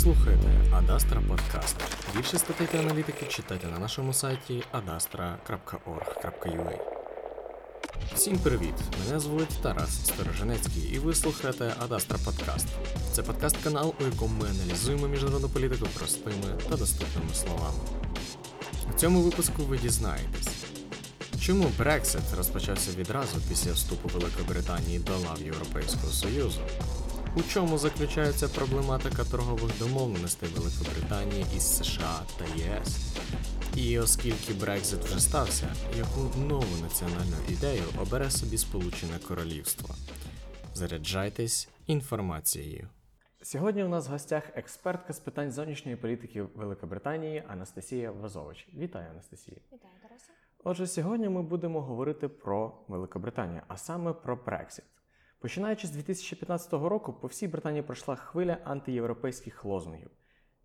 слухаєте Адастра Подкаст. Більше статей та аналітики читайте на нашому сайті adastra.org.ua Всім привіт! Мене звуть Тарас Стороженецький, і ви слухаєте Адастра Подкаст. Це подкаст-канал, у якому ми аналізуємо міжнародну політику простими та доступними словами. У цьому випуску ви дізнаєтесь, чому Брексит розпочався відразу після вступу Великобританії до лав Європейського Союзу. У чому заключається проблематика торгових домовленостей Великобританії із США та ЄС? І оскільки Брекзит вже стався, яку нову національну ідею обере собі Сполучене Королівство? Заряджайтесь інформацією. Сьогодні у нас в гостях експертка з питань зовнішньої політики Великобританії Анастасія Вазович. Вітаю, Анастасія. Вітаю, Тарасе. Отже, сьогодні ми будемо говорити про Великобританію, а саме про Брексит. Починаючи з 2015 року, по всій Британії пройшла хвиля антиєвропейських лозунгів.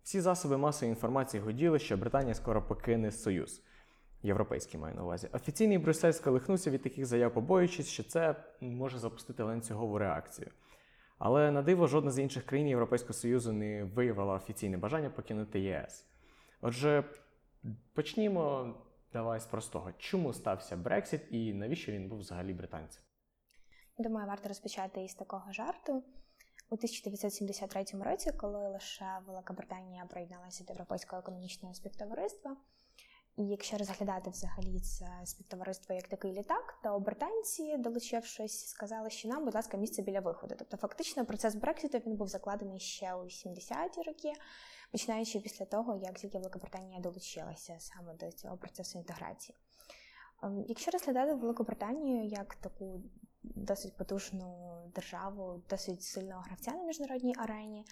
Всі засоби масової інформації годіли, що Британія скоро покине Союз. Європейський маю на увазі. Офіційний Брюссель сколихнувся від таких заяв, побоюючись, що це може запустити ланцюгову реакцію. Але на диво, жодна з інших країн Європейського Союзу не виявила офіційне бажання покинути ЄС. Отже, почнімо давай з простого. Чому стався Брексит і навіщо він був взагалі британцем? Думаю, варто розпочати із такого жарту. У 1973 році, коли лише Велика Британія приєдналася до Європейського економічного співтовариства, і якщо розглядати взагалі це співтовариство як такий літак, то британці, долучившись, сказали, що нам, будь ласка, місце біля виходу. Тобто, фактично, процес Брекситу він був закладений ще у 70-ті роки, починаючи після того, як тільки Велика Британія долучилася саме до цього процесу інтеграції. Ем, Якщо розглядати Велику Британію як таку досить потужну державу, досить сильного гравця на міжнародній арені,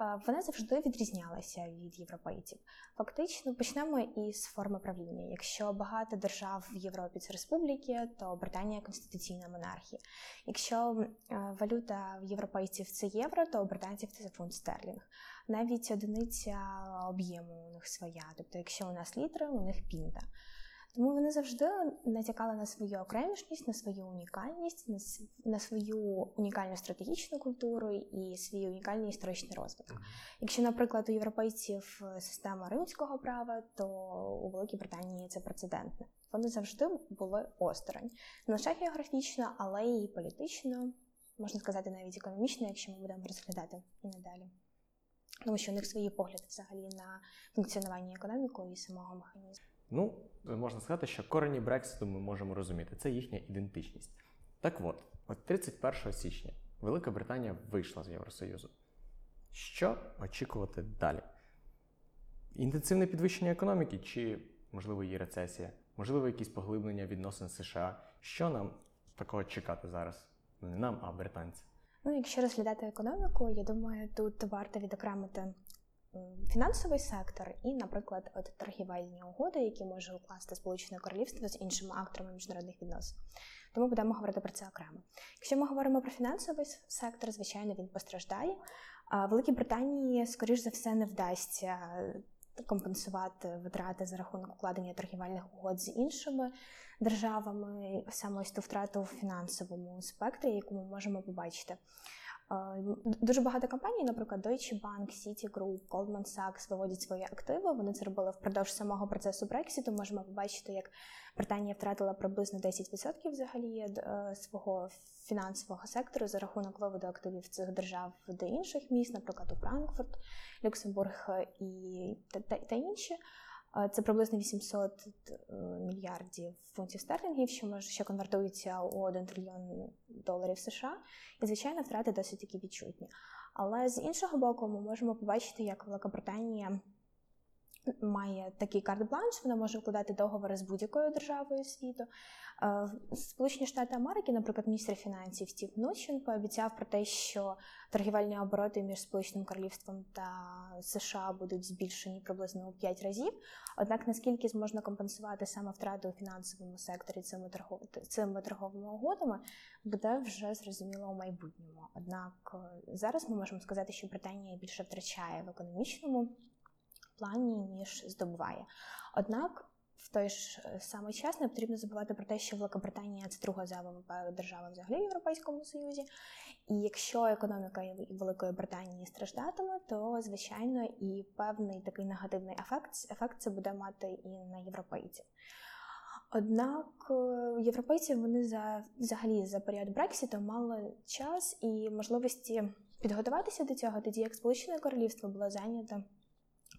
е, вона завжди відрізнялася від європейців. Фактично, почнемо із форми правління. Якщо багато держав в Європі це республіки, то Британія конституційна монархія. Якщо е, валюта в європейців це євро, то у британців це фунт стерлінг. Навіть одиниця об'єму у них своя. Тобто, якщо у нас літри, у них пінта. Тому вони завжди натякали на свою окремішність, на свою унікальність, на, свою унікальну стратегічну культуру і свій унікальний історичний розвиток. Якщо, наприклад, у європейців система римського права, то у Великій Британії це прецедентне. Вони завжди були осторонь, не лише географічно, але й політично, можна сказати, навіть економічно, якщо ми будемо розглядати і надалі. Тому що у них свої погляди взагалі на функціонування економіки і самого механізму. Ну, можна сказати, що корені Брекситу ми можемо розуміти. Це їхня ідентичність. Так от, от 31 січня Велика Британія вийшла з Євросоюзу. Що очікувати далі? Інтенсивне підвищення економіки, чи, можливо, її рецесія, можливо, якісь поглиблення відносин США. Що нам такого чекати зараз? Не нам, а британцям? Ну, якщо розглядати економіку, я думаю, тут варто відокремити фінансовий сектор і, наприклад, от торгівельні угоди, які може укласти Сполучене Королівство з іншими акторами міжнародних відносин. Тому будемо говорити про це окремо. Якщо ми говоримо про фінансовий сектор, звичайно, він постраждає. Великій Британії, скоріш за все, не вдасться компенсувати витрати за рахунок укладення торгівельних угод з іншими державами, саме ось ту втрату в фінансовому спектрі, яку ми можемо побачити. Дуже багато компаній, наприклад, Deutsche Bank, Citigroup, Goldman Sachs виводять свої активи. Вони це робили впродовж самого процесу Брексіту. Можемо побачити, як Британія втратила приблизно 10% взагалі е, свого фінансового сектору за рахунок виводу активів цих держав до інших міст, наприклад, у Франкфурт, Люксембург і та, та, та інші. Це приблизно 800 е, мільярдів фунтів стерлінгів, що може ще конвертується у 1 трильйон доларів США, і звичайно втрати досить такі відчутні. Але з іншого боку, ми можемо побачити, як Велика Британія має такий карт-бланш, вона може вкладати договори з будь-якою державою світу. Е, Сполучені Штати Америки, наприклад, міністр фінансів Стів Нучен пообіцяв про те, що торгівельні обороти між Сполученим Королівством та США будуть збільшені приблизно у 5 разів. Однак наскільки зможна компенсувати саме втрату у фінансовому секторі цими торгов... цими торговими угодами, буде вже зрозуміло у майбутньому. Однак е, зараз ми можемо сказати, що Британія більше втрачає в економічному плані, ніж здобуває. Однак в той ж е, самий час не потрібно забувати про те, що Великобританія це друга за ВВП держава взагалі в Європейському Союзі. І якщо економіка Великої Британії страждатиме, то звичайно і певний такий негативний ефект ефект це буде мати і на європейців. Однак е, європейці вони за взагалі за період Брексіту мали час і можливості підготуватися до цього, тоді як Сполучене Королівство було зайнято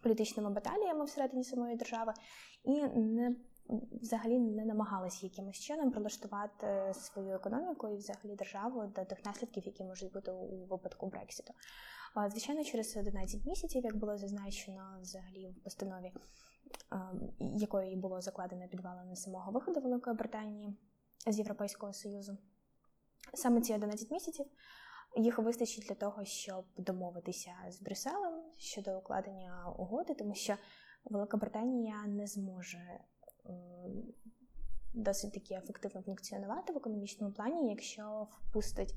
політичними баталіями всередині самої держави і не взагалі не намагалися якимось чином прилаштувати свою економіку і взагалі державу до тих наслідків, які можуть бути у випадку Брексіту. Звичайно, через 11 місяців, як було зазначено взагалі в постанові, якою було закладено підвалини самого виходу Великої Британії з Європейського Союзу. Саме ці 11 місяців їх вистачить для того, щоб домовитися з Брюсселем щодо укладення угоди, тому що Велика Британія не зможе досить таки ефективно функціонувати в економічному плані, якщо впустить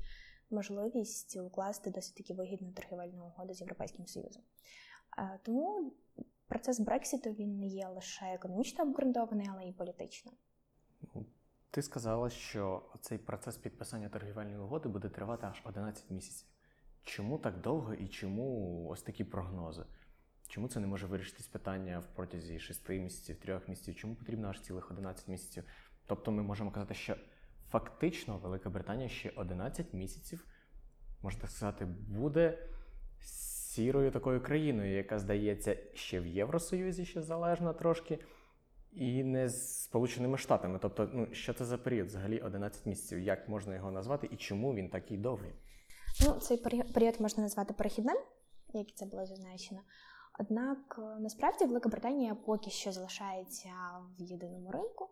можливість укласти досить таки вигідну торгівельну угоду з Європейським Союзом. Е, тому процес Брексіту він не є лише економічно обґрунтований, але і політично. Ти сказала, що цей процес підписання торгівельної угоди буде тривати аж 11 місяців. Чому так довго і чому ось такі прогнози? Чому це не може вирішитись питання в протязі 6 місяців, 3 місяців? Чому потрібно аж цілих 11 місяців? Тобто ми можемо казати, що фактично Велика Британія ще 11 місяців, можна сказати, буде сірою такою країною, яка здається ще в Євросоюзі, ще залежна трошки, і не з Сполученими Штатами. Тобто, ну що це за період? Взагалі 11 місяців? Як можна його назвати і чому він такий довгий? Ну, цей період можна назвати перехідним, як це було зазначено. Однак е, насправді Велика Британія поки що залишається в єдиному ринку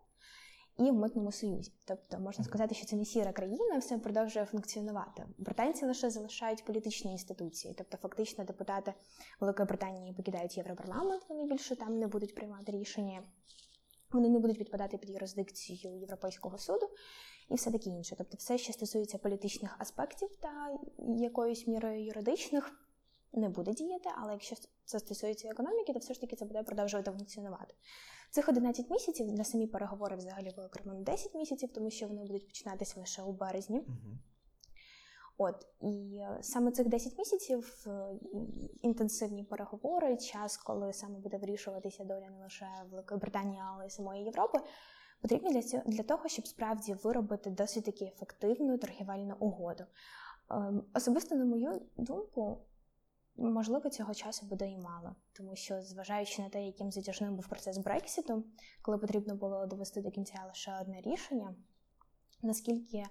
і в митному союзі. Тобто можна сказати, що це не сіра країна, все продовжує функціонувати. Британці лише залишають політичні інституції, тобто фактично депутати Великої Британії покидають Європарламент, вони більше там не будуть приймати рішення. Вони не будуть підпадати під юрисдикцію Європейського суду і все таке інше. Тобто, все, що стосується політичних аспектів та якоюсь мірою юридичних, не буде діяти, але якщо це стосується економіки, то все ж таки це буде продовжувати функціонувати. Цих 11 місяців для самі переговори взагалі окремо 10 місяців, тому що вони будуть починатися лише у березні. Угу. От і саме цих 10 місяців е, інтенсивні переговори, час, коли саме буде вирішуватися доля не лише Великої Британії, але й самої Європи, потрібні для цього для того, щоб справді виробити досить таки ефективну торгівельну угоду. Ем, особисто, на мою думку, Можливо, цього часу буде і мало, тому що, зважаючи на те, яким затяжним був процес Брексіту, коли потрібно було довести до кінця лише одне рішення, наскільки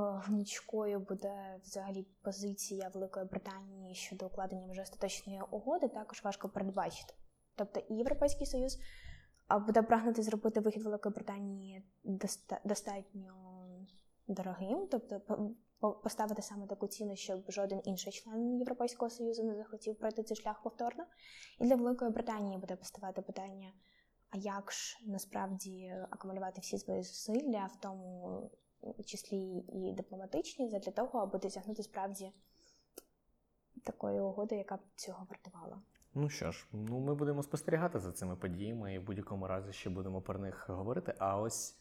гнучкою буде взагалі позиція Великої Британії щодо укладення вже остаточної угоди, також важко передбачити. Тобто і Європейський Союз буде прагнути зробити вихід Великої Британії достатньо дорогим, тобто поставити саме таку ціну, щоб жоден інший член Європейського союзу не захотів пройти цей шлях повторно. І для Великої Британії буде поставати питання: а як ж насправді акумулювати всі свої зусилля, в тому числі і дипломатичні, для того, аби досягнути справді такої угоди, яка б цього вартувала. Ну що ж, ну ми будемо спостерігати за цими подіями і в будь-якому разі ще будемо про них говорити. А ось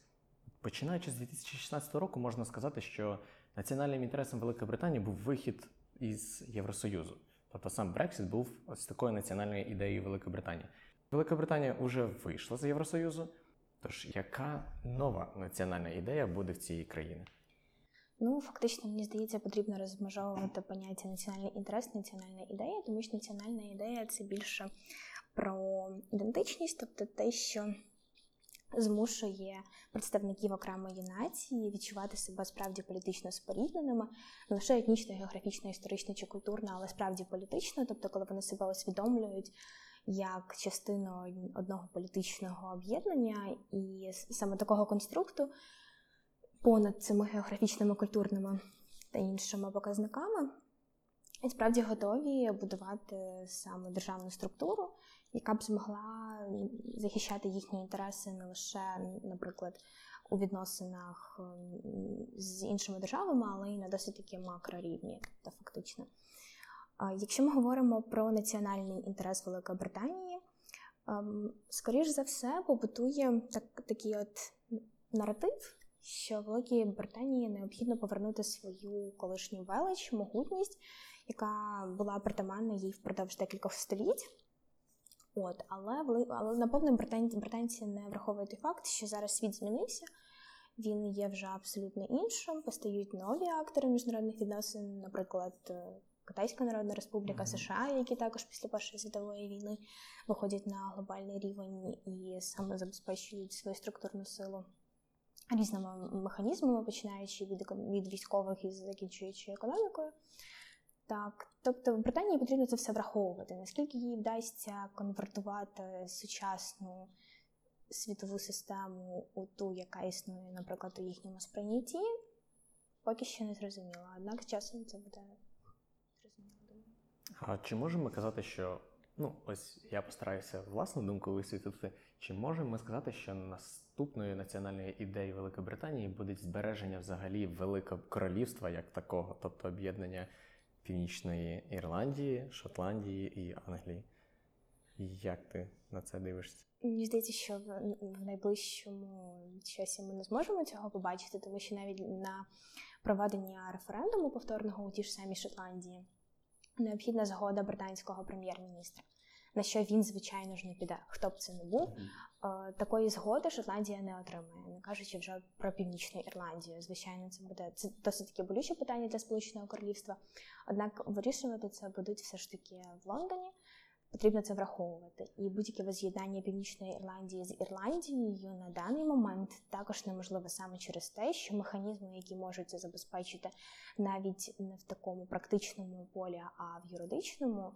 починаючи з 2016 року, можна сказати, що національним інтересом Великої Британії був вихід із Євросоюзу. Тобто сам Брексит був ось такою національною ідеєю Великої Британії. Велика Британія вже вийшла з Євросоюзу. Тож, яка нова національна ідея буде в цій країні? Ну, фактично, мені здається, потрібно розмежовувати поняття національний інтерес, національна ідея, тому що національна ідея це більше про ідентичність, тобто те, що змушує представників окремої нації відчувати себе справді політично спорідненими, не лише етнічно, географічно, історично чи культурно, але справді політично, тобто, коли вони себе усвідомлюють як частину одного політичного об'єднання, і саме такого конструкту понад цими географічними, культурними та іншими показниками. І справді готові будувати саме державну структуру, яка б змогла захищати їхні інтереси не лише, наприклад, у відносинах з іншими державами, але й на досить такі макрорівні, тобто фактично. Якщо ми говоримо про національний інтерес Великої Британії, Ем, Скоріш за все, побутує так, такий от наратив, що Великій Британії необхідно повернути свою колишню велич, могутність, яка була притаманна їй впродовж декількох століть. От, але, але напевно британці, британці не враховують той факт, що зараз світ змінився. Він є вже абсолютно іншим. Постають нові актори міжнародних відносин, наприклад, е, Китайська Народна Республіка Мгм. США, які також після Першої світової війни виходять на глобальний рівень і саме забезпечують свою структурну силу різними механізмами, починаючи від, від військових і закінчуючи економікою. Так, тобто в Британії потрібно це все враховувати. Наскільки їй вдасться конвертувати сучасну світову систему у ту, яка існує, наприклад, у їхньому сприйнятті, поки що не зрозуміло. Однак з часом це буде. А чи можемо ми казати, що ну ось я постараюся власну думку висвітлити, чи можемо ми сказати, що наступною національною ідеєю Великої Британії буде збереження взагалі Великого королівства як такого, тобто об'єднання Північної Ірландії, Шотландії і Англії? Як ти на це дивишся? Мені здається, що в, в найближчому часі ми не зможемо цього побачити, тому що навіть на проведення референдуму повторного у тій ж самій Шотландії необхідна згода британського прем'єр-міністра. На що він, звичайно ж, не піде, хто б це не був. Е, Такої згоди Шотландія не отримає, не кажучи вже про північну Ірландію. Звичайно, це буде це досить таке болюче питання для Сполученого Королівства. Однак вирішувати це будуть все ж таки в Лондоні. Потрібно це враховувати. І будь-яке воз'єднання Північної Ірландії з Ірландією на даний момент також неможливе саме через те, що механізми, які можуть це забезпечити навіть не в такому практичному полі, а в юридичному,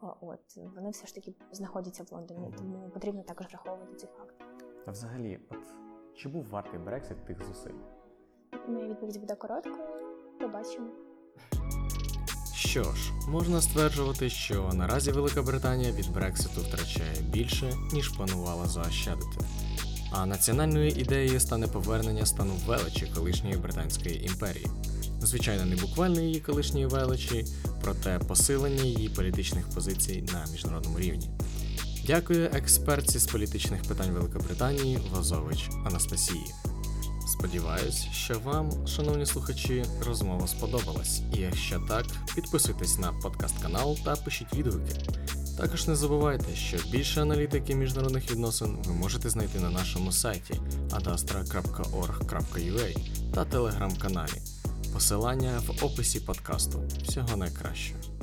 от вони все ж таки знаходяться в Лондоні. Тому потрібно також враховувати цей факт. А взагалі, от чи був вартий Брексит тих зусиль? Моя відповідь буде короткою. Побачимо. Що ж, можна стверджувати, що наразі Велика Британія від Брекситу втрачає більше, ніж планувала заощадити. А національною ідеєю стане повернення стану величі колишньої британської імперії. Звичайно, не буквально її колишньої величі, проте посилення її політичних позицій на міжнародному рівні. Дякую експертці з політичних питань Великобританії Вазович Анастасії. Сподіваюсь, що вам, шановні слухачі, розмова сподобалась. І якщо так, підписуйтесь на подкаст канал та пишіть відгуки. Також не забувайте, що більше аналітики міжнародних відносин ви можете знайти на нашому сайті adastra.org.ua та телеграм-каналі. Посилання в описі подкасту. Всього найкращого.